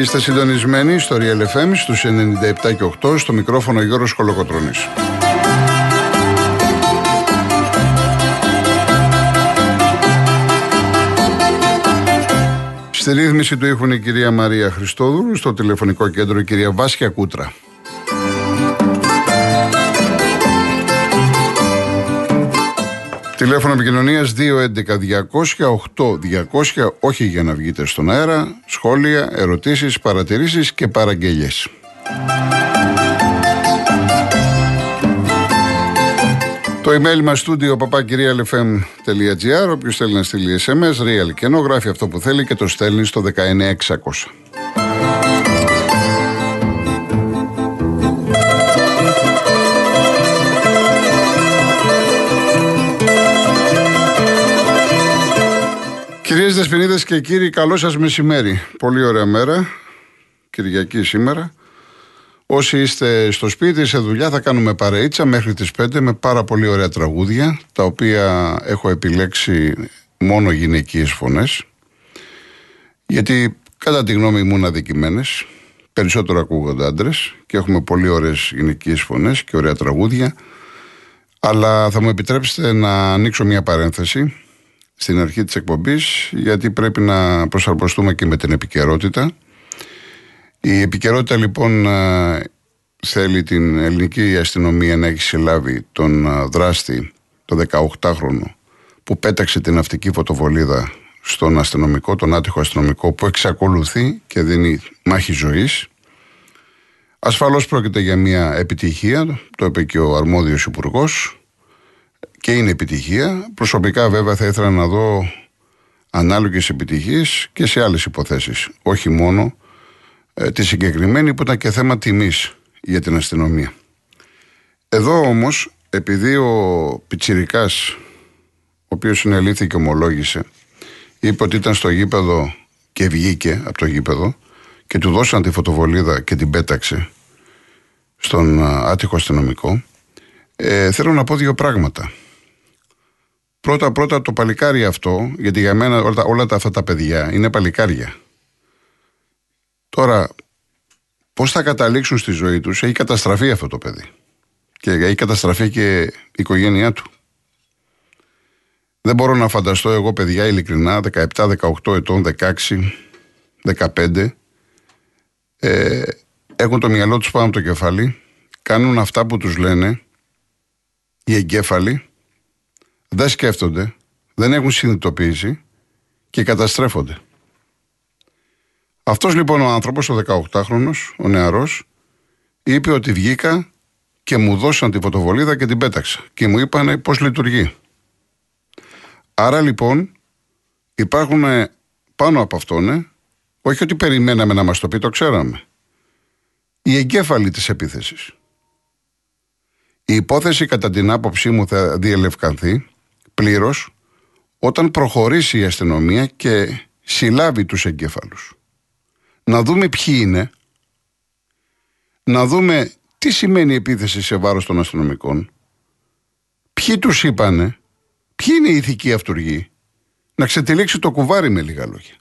Είστε συντονισμένοι στο Real FM στους 97 και 8 στο μικρόφωνο Γιώργος Κολοκοτρώνης. Στη ρύθμιση του ήχουν η κυρία Μαρία Χριστόδουλου, στο τηλεφωνικό κέντρο η κυρία Βάσια Κούτρα. Τηλέφωνο επικοινωνίας 211-200-8200, όχι για να βγείτε στον αέρα. Σχόλια, ερωτήσεις, παρατηρήσεις και παραγγελίε. Το email μας studio papakirialfm.gr Όποιος θέλει να στείλει SMS, real και ενώ γράφει αυτό που θέλει και το στέλνει στο 19600. Κυρίες Δεσποινίδες και κύριοι, καλό σας μεσημέρι. Πολύ ωραία μέρα, Κυριακή σήμερα. Όσοι είστε στο σπίτι, σε δουλειά, θα κάνουμε παρεΐτσα μέχρι τις 5 με πάρα πολύ ωραία τραγούδια, τα οποία έχω επιλέξει μόνο γυναικείες φωνές. Γιατί κατά τη γνώμη μου είναι αδικημένες. Περισσότερο ακούγονται άντρες και έχουμε πολύ ωραίες γυναικείες φωνές και ωραία τραγούδια. Αλλά θα μου επιτρέψετε να ανοίξω μια παρένθεση στην αρχή της εκπομπής γιατί πρέπει να προσαρμοστούμε και με την επικαιρότητα. Η επικαιρότητα λοιπόν θέλει την ελληνική αστυνομία να έχει συλλάβει τον δράστη, το 18χρονο, που πέταξε την ναυτική φωτοβολίδα στον αστυνομικό, τον άτυχο αστυνομικό που εξακολουθεί και δίνει μάχη ζωής. Ασφαλώς πρόκειται για μια επιτυχία, το είπε και ο αρμόδιος υπουργός, και είναι επιτυχία. Προσωπικά βέβαια θα ήθελα να δω ανάλογες επιτυχίες και σε άλλες υποθέσεις. Όχι μόνο ε, τη συγκεκριμένη που ήταν και θέμα τιμής για την αστυνομία. Εδώ όμως επειδή ο Πιτσιρικάς ο οποίος συνελήφθη και ομολόγησε είπε ότι ήταν στο γήπεδο και βγήκε από το γήπεδο και του δώσαν τη φωτοβολίδα και την πέταξε στον ε, άτυχο αστυνομικό ε, θέλω να πω δύο πράγματα. Πρώτα πρώτα το παλικάρι αυτό, γιατί για μένα όλα, όλα τα, αυτά τα παιδιά είναι παλικάρια. Τώρα, πώς θα καταλήξουν στη ζωή τους, έχει καταστραφεί αυτό το παιδί. Και έχει καταστραφεί και η οικογένειά του. Δεν μπορώ να φανταστώ εγώ παιδιά ειλικρινά 17, 18 ετών, 16, 15 ε, έχουν το μυαλό τους πάνω από το κεφάλι κάνουν αυτά που τους λένε οι εγκέφαλοι δεν σκέφτονται, δεν έχουν συνειδητοποίηση και καταστρέφονται. Αυτός λοιπόν ο άνθρωπος, ο 18χρονος, ο νεαρός, είπε ότι βγήκα και μου δώσαν τη φωτοβολίδα και την πέταξα και μου είπανε πώς λειτουργεί. Άρα λοιπόν υπάρχουν πάνω από αυτόν, ε, όχι ότι περιμέναμε να μας το πει, το ξέραμε. Οι εγκέφαλοι της επίθεσης. Η υπόθεση κατά την άποψή μου θα διελευκανθεί πλήρως όταν προχωρήσει η αστυνομία και συλλάβει τους εγκέφαλους. Να δούμε ποιοι είναι, να δούμε τι σημαίνει επίθεση σε βάρος των αστυνομικών, ποιοι τους είπανε, ποιοι είναι οι ηθικοί αυτούργοι, να ξετυλίξει το κουβάρι με λίγα λόγια.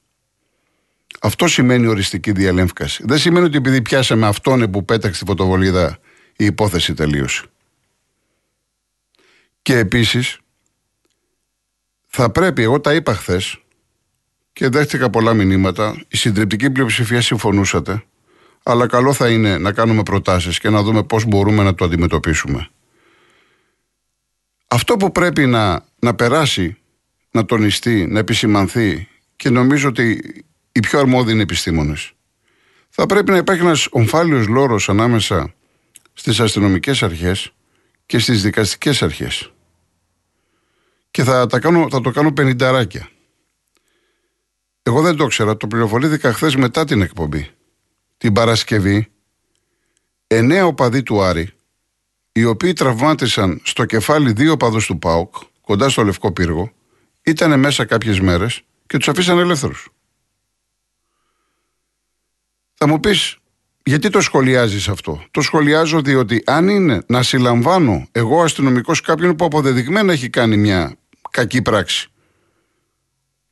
Αυτό σημαίνει οριστική διαλέμφκαση. Δεν σημαίνει ότι επειδή πιάσαμε αυτόν που πέταξε τη φωτοβολίδα η υπόθεση τελείωσε. Και επίσης θα πρέπει, εγώ τα είπα χθες και δέχτηκα πολλά μηνύματα, η συντριπτική πλειοψηφία συμφωνούσατε, αλλά καλό θα είναι να κάνουμε προτάσεις και να δούμε πώς μπορούμε να το αντιμετωπίσουμε. Αυτό που πρέπει να, να περάσει, να τονιστεί, να επισημανθεί και νομίζω ότι οι πιο αρμόδιοι είναι επιστήμονες. Θα πρέπει να υπάρχει ένας ομφάλιος λόρος ανάμεσα στις αστυνομικές αρχές και στις δικαστικές αρχές και θα, τα κάνω, θα το κάνω πενινταράκια. Εγώ δεν το ήξερα, το πληροφορήθηκα χθες μετά την εκπομπή. Την Παρασκευή, εννέα οπαδοί του Άρη, οι οποίοι τραυμάτισαν στο κεφάλι δύο οπαδούς του ΠΑΟΚ, κοντά στο Λευκό Πύργο, ήταν μέσα κάποιες μέρες και τους αφήσαν ελεύθερους. Θα μου πεις, γιατί το σχολιάζεις αυτό; Το σχολιάζω διότι αν είναι να συλλαμβάνω εγώ αστυνομικός κάποιον που αποδεδειγμένα έχει κάνει μια κακή πράξη.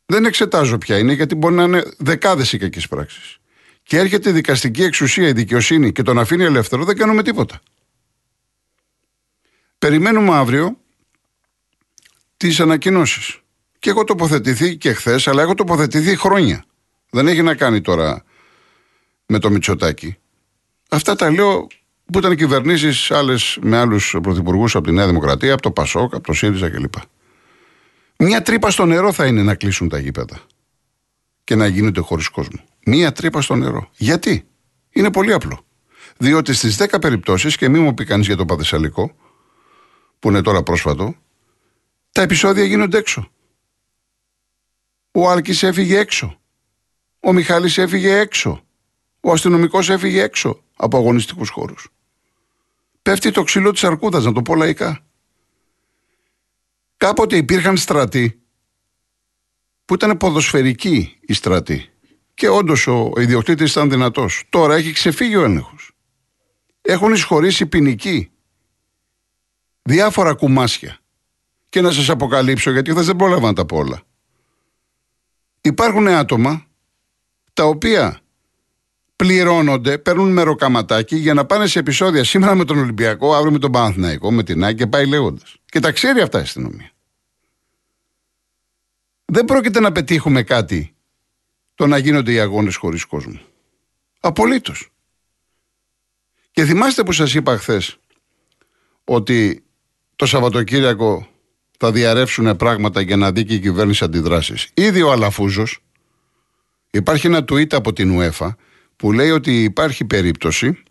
Δεν εξετάζω ποια είναι γιατί μπορεί να είναι δεκάδες οι κακές πράξεις. και έρχεται η δικαστική εξουσία, η δικαιοσύνη και τον αφήνει ελεύθερο, δεν κάνουμε τίποτα. Περιμένουμε αύριο τις ανακοινώσεις. Και έχω τοποθετηθεί και χθες, αλλά έχω τοποθετηθεί χρόνια. Δεν έχει να κάνει τώρα με το Μητσοτάκι. Αυτά τα λέω που ήταν κυβερνήσεις με άλλους πρωθυπουργούς από τη Νέα Δημοκρατία, από το Πασόκ, από το ΣΥΡΙΖΑ κλπ. Μια τρύπα στο νερό θα είναι να κλείσουν τα γήπεδα και να γίνονται χωρίς κόσμο. Μία τρύπα στο νερό. Γιατί; Είναι πολύ απλό. Διότι στις 10 περιπτώσεις, και μην μου πει κανείς για το Παδεσσαλικό, που είναι τώρα πρόσφατο, τα επεισόδια γίνονται έξω. Ο Άλκης έφυγε έξω. Ο Μιχάλης έφυγε έξω. Ο αστυνομικός έφυγε έξω από αγωνιστικούς χώρους. Πέφτει το ξύλο της αρκούδας, να το πω λαϊκά. Κάποτε υπήρχαν στρατοί που ήταν ποδοσφαιρικοί οι στρατοί. Και όντως ο ιδιοκτήτης ήταν δυνατός. Τώρα έχει ξεφύγει ο έλεγχος. Έχουν εισχωρήσει ποινικοί. Διάφορα κουμάσια. Και να σας αποκαλύψω, γιατί χθε δεν πρόλαβα να τα πω όλα. Υπάρχουν άτομα τα οποία πληρώνονται, παίρνουν μεροκαματάκι για να πάνε σε επεισόδια σήμερα με τον Ολυμπιακό, αύριο με τον Παναθηναϊκό, με την ΑΕΚ και πάει λέγοντας. Και τα ξέρει αυτά η αστυνομία. Δεν πρόκειται να πετύχουμε κάτι το να γίνονται οι αγώνες χωρίς κόσμο. Απολύτως. Και θυμάστε που σας είπα χθες ότι το Σαββατοκύριακο θα διαρρεύσουν πράγματα για να δει και η κυβέρνηση αντιδράσεις. Ήδη ο Αλαφούζος, υπάρχει ένα tweet από την UEFA που λέει ότι υπάρχει περίπτωση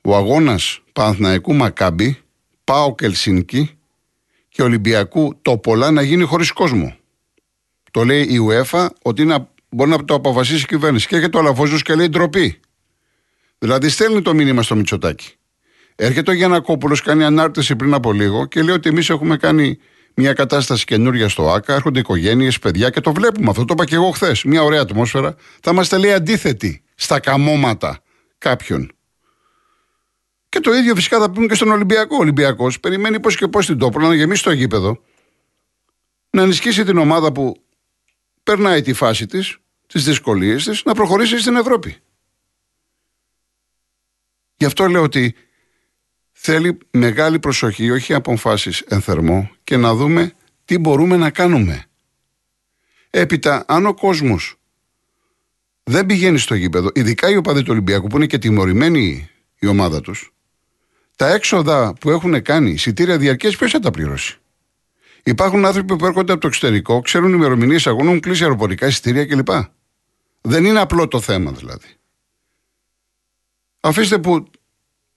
ο αγώνας Παναθναϊκού Μακάμπη, Πάο Κελσίνκι και Ολυμπιακού Τοπολά να γίνει χωρίς κόσμο. Το λέει η UEFA ότι είναι, μπορεί να το αποφασίσει η κυβέρνηση. Και έρχεται ο Αλαφούζος και λέει ντροπή. Δηλαδή στέλνει το μήνυμα στο Μητσοτάκι. Έρχεται ο Γιανακόπουλος, κάνει ανάρτηση πριν από λίγο και λέει ότι εμείς έχουμε κάνει μια κατάσταση καινούρια στο ΑΚΑ, έρχονται οικογένειες, παιδιά και το βλέπουμε. Αυτό το είπα και εγώ χθες. Μια ωραία ατμόσφαιρα. Θα είμαστε λέει αντίθετοι στα καμώματα κάποιων. Και το ίδιο φυσικά θα πούμε και στον Ολυμπιακό. Ο Ολυμπιακός περιμένει πώς και πώς την τόπο να γεμίσει το γήπεδο, να ενισχύσει την ομάδα που περνάει τη φάση της, τις δυσκολίες της, να προχωρήσει στην Ευρώπη. Γι' αυτό λέω ότι θέλει μεγάλη προσοχή, όχι αποφάσεις εν θερμό και να δούμε τι μπορούμε να κάνουμε. Έπειτα, αν ο κόσμος δεν πηγαίνει στο γήπεδο, ειδικά οι οπαδοί του Ολυμπιακού που είναι και τιμωρημένοι η ομάδα τους, τα έξοδα που έχουν κάνει εισιτήρια διαρκές, ποιος θα τα πληρώσει; Υπάρχουν άνθρωποι που έρχονται από το εξωτερικό, ξέρουν ημερομηνίες αγώνων, έχουν κλείσει αεροπορικά εισιτήρια κλπ. Δεν είναι απλό το θέμα δηλαδή. Αφήστε που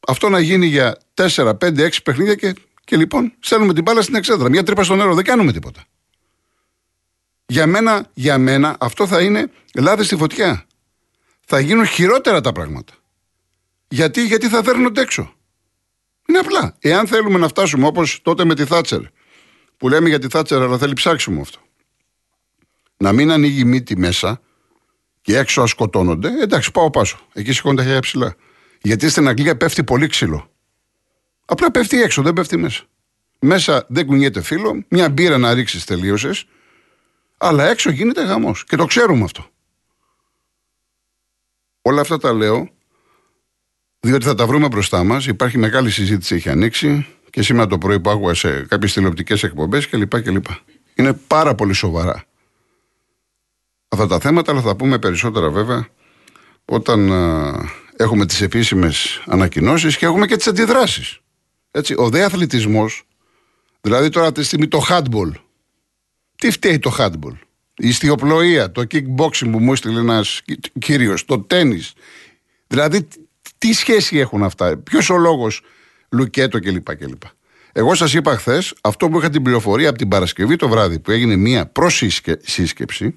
αυτό να γίνει για 4, 5, 6 παιχνίδια και, και λοιπόν στέλνουμε την μπάλα στην εξέδρα. Μια τρύπα στο νερό, δεν κάνουμε τίποτα. Για μένα, για μένα αυτό θα είναι λάδι στη φωτιά. Θα γίνουν χειρότερα τα πράγματα. Γιατί, γιατί θα φέρνονται έξω. Είναι απλά. Εάν θέλουμε να φτάσουμε όπως τότε με τη Θάτσερ, που λέμε για τη Θάτσερ, αλλά θέλει ψάξιμο αυτό. Να μην ανοίγει μύτη μέσα και έξω ασκοτώνονται, εντάξει, πάω πάσο. Εκεί σηκώνει τα χέρια ψηλά. Γιατί στην Αγγλία πέφτει πολύ ξύλο. Απλά πέφτει έξω, δεν πέφτει μέσα. Μέσα δεν κουνιέται φίλο, μια μπύρα να ρίξεις τελείωσες. Αλλά έξω γίνεται γαμός. Και το ξέρουμε αυτό. Όλα αυτά τα λέω διότι θα τα βρούμε μπροστά μας. Υπάρχει μεγάλη συζήτηση, έχει ανοίξει και σήμερα το πρωί που άκουγα σε κάποιες τηλεοπτικές εκπομπές κλπ. κλπ. Είναι πάρα πολύ σοβαρά αυτά τα θέματα, αλλά θα πούμε περισσότερα βέβαια όταν έχουμε τις επίσημες ανακοινώσεις και έχουμε και τις αντιδράσεις. Έτσι, ο δε αθλητισμός, δηλαδή τώρα τη στιγμή το handball, τι φταίει το handball, η ιστιοπλοεία, το kickboxing που μου έστειλε ένας κύριος, το τέννη. Δηλαδή, τι σχέση έχουν αυτά, ποιος ο λόγος, Λουκέτο κλπ. κλπ. Εγώ σας είπα χθες αυτό που είχα την πληροφορία από την Παρασκευή το βράδυ που έγινε μία προσύσκεψη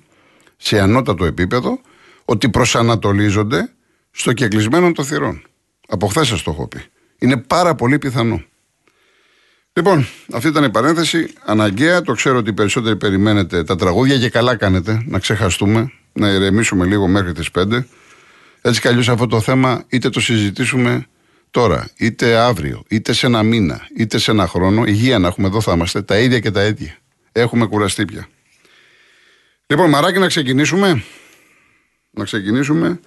σε ανώτατο επίπεδο ότι προσανατολίζονται στο κεκλεισμένο των θυρών. Από χθες σας το έχω πει. Είναι πάρα πολύ πιθανό. Λοιπόν, αυτή ήταν η παρένθεση. Αναγκαία, το ξέρω ότι οι περισσότεροι περιμένετε τα τραγούδια και καλά κάνετε να ξεχαστούμε, να ηρεμήσουμε λίγο μέχρι τις 5. Έτσι κι αλλιώς αυτό το θέμα είτε το συζητήσουμε τώρα, είτε αύριο, είτε σε ένα μήνα, είτε σε ένα χρόνο. Υγεία να έχουμε εδώ θα είμαστε, τα ίδια και τα ίδια. Έχουμε κουραστεί πια. Λοιπόν, μαράκι να ξεκινήσουμε. Να ξεκινήσουμε.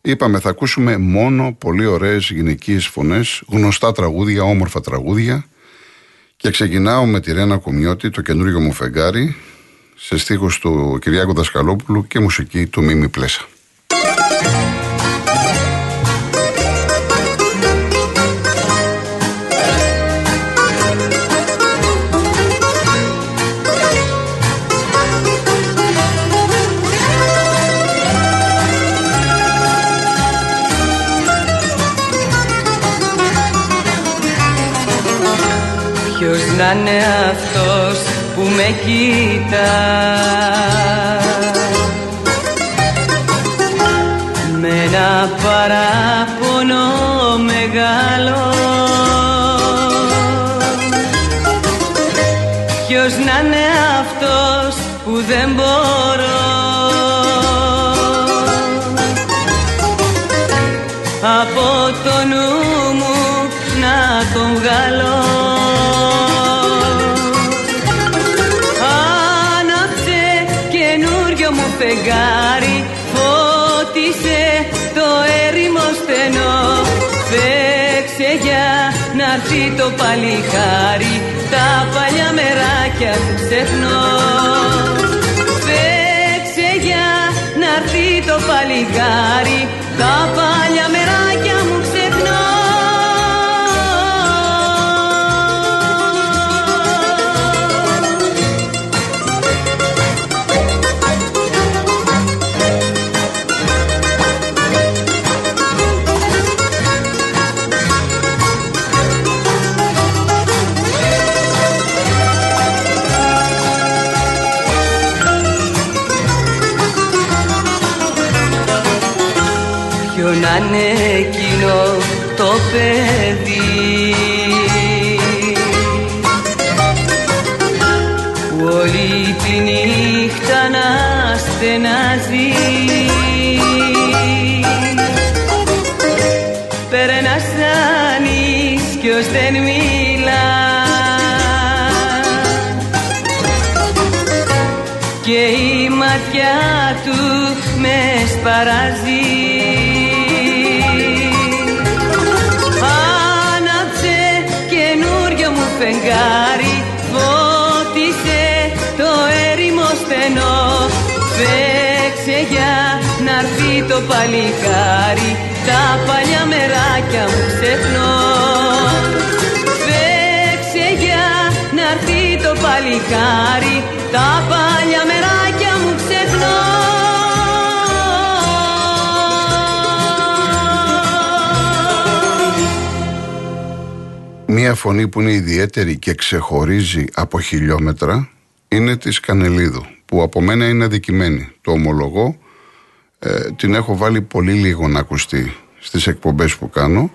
Είπαμε θα ακούσουμε μόνο πολύ ωραίες γυναικείες φωνές, γνωστά τραγούδια, όμορφα τραγούδια και ξεκινάω με τη Ρένα Κομιώτη, το καινούριο μου φεγγάρι, σε στίχους του Κυριάκου Δασκαλόπουλου και μουσική του Μίμη Πλέσα. Να είναι αυτός που με κοίτα. Με ένα παράπονο μεγάλο. Ποιος να είναι αυτός που δεν μπορώ. Από το νου μου να τον βγάλω έρθει το παλιχάρι τα παλιά μεράκια του ξεχνώ. Φέξε για να έρθει το παλιχάρι και η ματιά του με σπαράζει. Φεγγάρι φώτισε το έρημο στενό. Φέξε για να έρθει το παλικάρι τα παλιά μεράκια μου ξεχνώ. Φέξε για να έρθει το παλικάρι τα παλιά Μία φωνή που είναι ιδιαίτερη και ξεχωρίζει από χιλιόμετρα είναι της Κανελίδου, που από μένα είναι αδικημένη. Το ομολογώ, ε, την έχω βάλει πολύ λίγο να ακουστεί στις εκπομπές που κάνω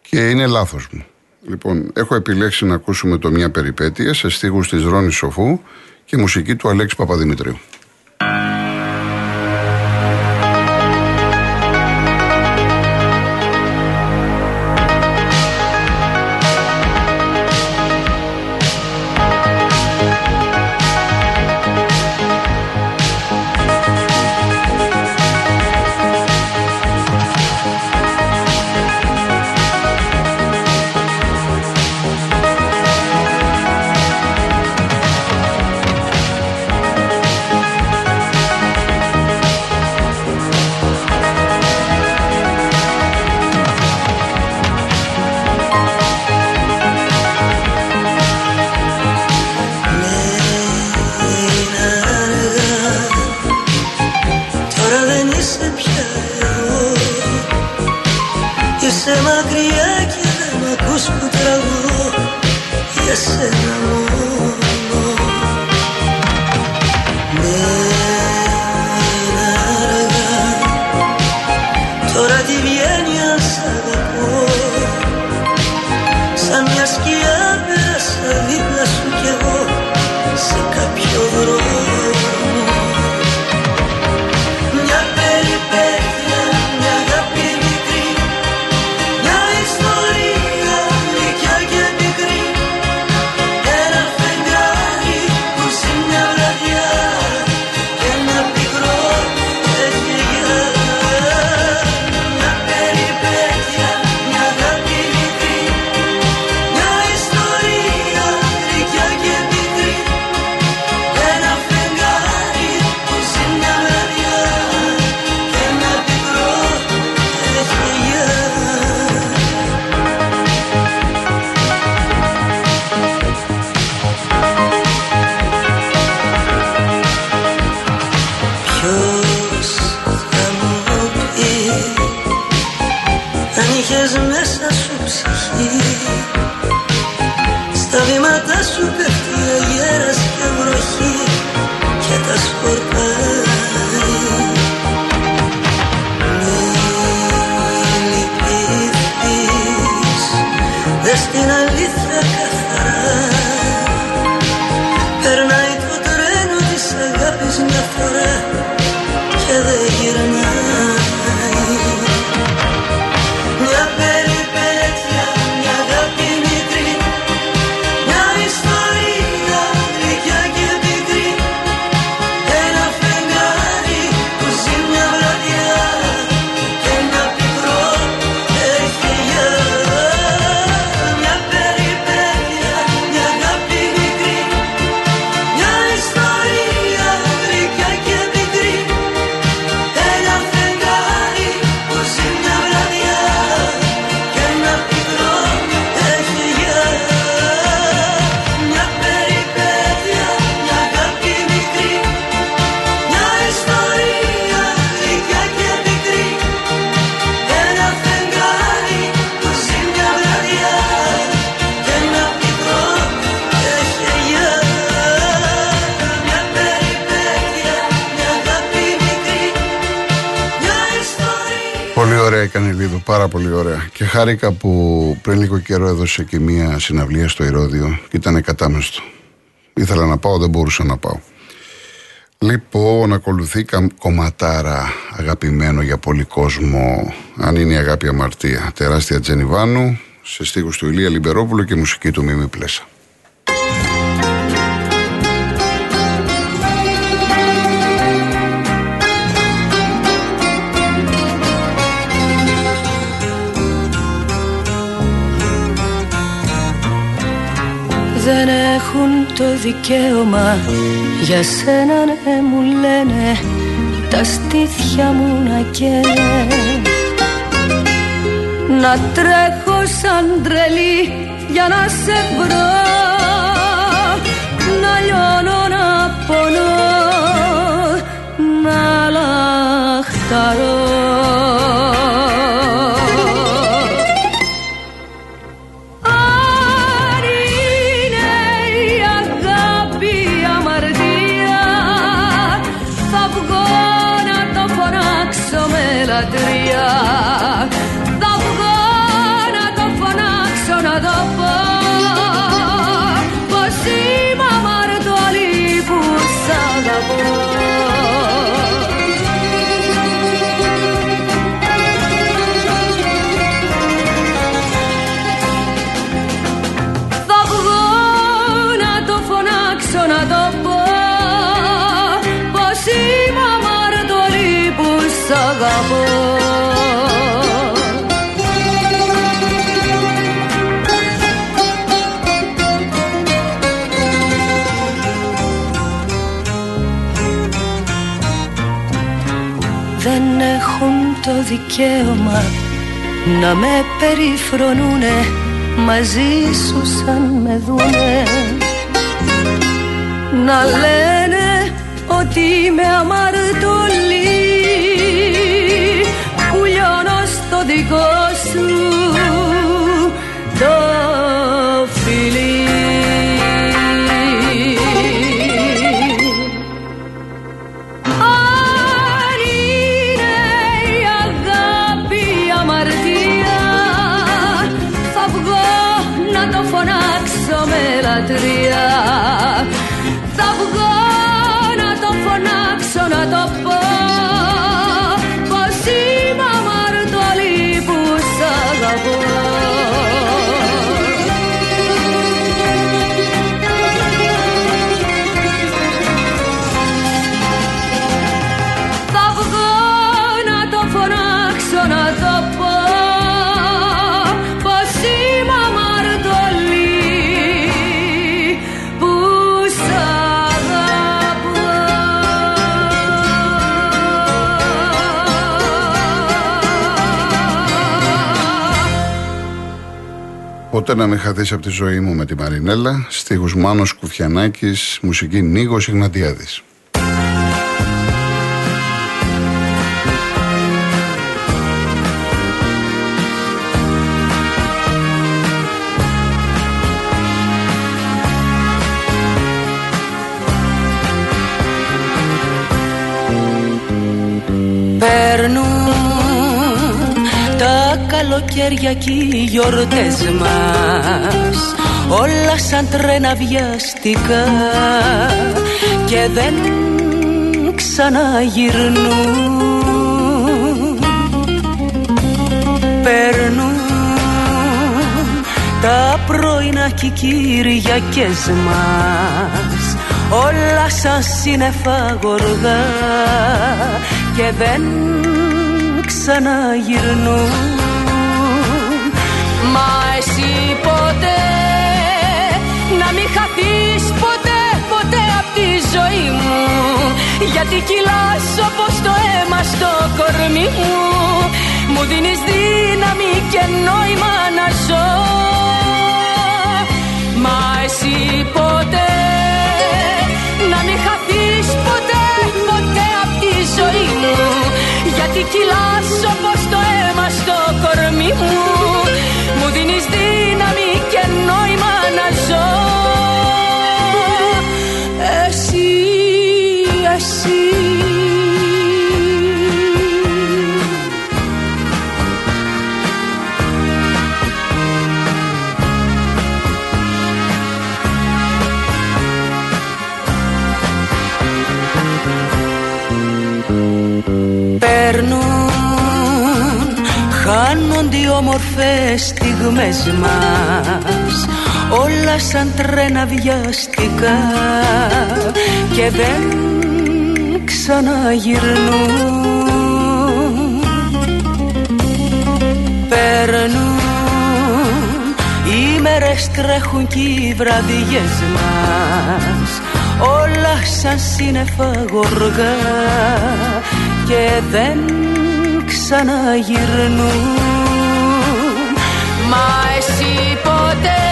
και είναι λάθος μου. Λοιπόν, έχω επιλέξει να ακούσουμε το «Μια περιπέτεια» σε στίχους της Ρόνης Σοφού και μουσική του Αλέξη Παπαδημητρίου. Ωραία έκανε η Λίδου, πάρα πολύ ωραία. Και χάρηκα που πριν λίγο καιρό έδωσε και μία συναυλία στο Ηρώδιο και ήταν κατάμεστο. Ήθελα να πάω, δεν μπορούσα να πάω. Λοιπόν, ακολουθεί κα- κομματάρα αγαπημένο για πολύ κόσμο, αν είναι η αγάπη αμαρτία. Τεράστια Τζενιβάνου, σε στίχους του Ηλία Λιμπερόπουλου και μουσική του Μίμη Πλέσα. Δεν έχουν το δικαίωμα. Για σένα ναι μου λένε τα στήθια μου να καίνε. Να τρέχω σαν τρελή για να σε βρω. Να λιώνω να πονώ να λαχταρώ δικαίωμα να με περιφρονούνε μαζί σου σαν με δούνε. Να λένε ότι είμαι αμαρτωλή που λιώνω στο δικό Ποτέ να με χαθείς από τη ζωή μου με τη Μαρινέλα, στίχους Μάνος Κουφιανάκης, μουσική Νίγος Ιγνατιάδης. Καλοκαίρια και οι γιορτές μας. Όλα σαν τρένα βιαστικά Και δεν ξαναγυρνούν. Περνούν τα πρωινά και οι Κυριακές μας. Όλα σαν σύννεφα γοργά Και δεν ξαναγυρνούν Μα εσύ ποτέ να μην χαθείς ποτέ ποτέ από τη ζωή μου. Γιατί κυλάς όπως το αίμα στο κορμί μου. Μου δίνεις δύναμη και νόημα να ζω. Μα εσύ ποτέ να μην χαθείς ποτέ ποτέ από τη ζωή μου. Γιατί κυλάς όπως το αίμα στο κορμί μου Μου στιγμές μας. Όλα σαν τρένα βιαστικά και δεν ξαναγυρνούν. Περνούν, οι μέρες τρέχουν κι οι βραδιές μας. Όλα σαν σύννεφα γοργά και δεν ξαναγυρνούν. Μα εσύ ποτέ.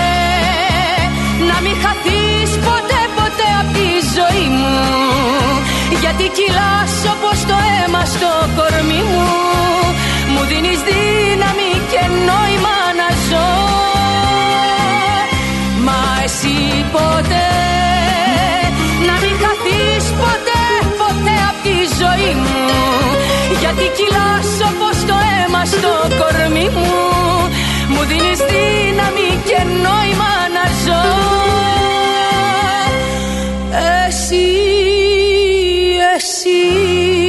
Να μην χαθείς ποτέ ποτέ από τη ζωή μου. Γιατί κυλάς όπως το αίμα στο κορμί μου. Μου δίνεις δύναμη και νόημα να ζω. Μα εσύ ποτέ. Να μην χαθείς ποτέ ποτέ από τη ζωή μου. Γιατί κυλάς όπως το αίμα στο κορμί μου. Μου δίνεις δύναμη και νόημα να ζω. Εσύ, εσύ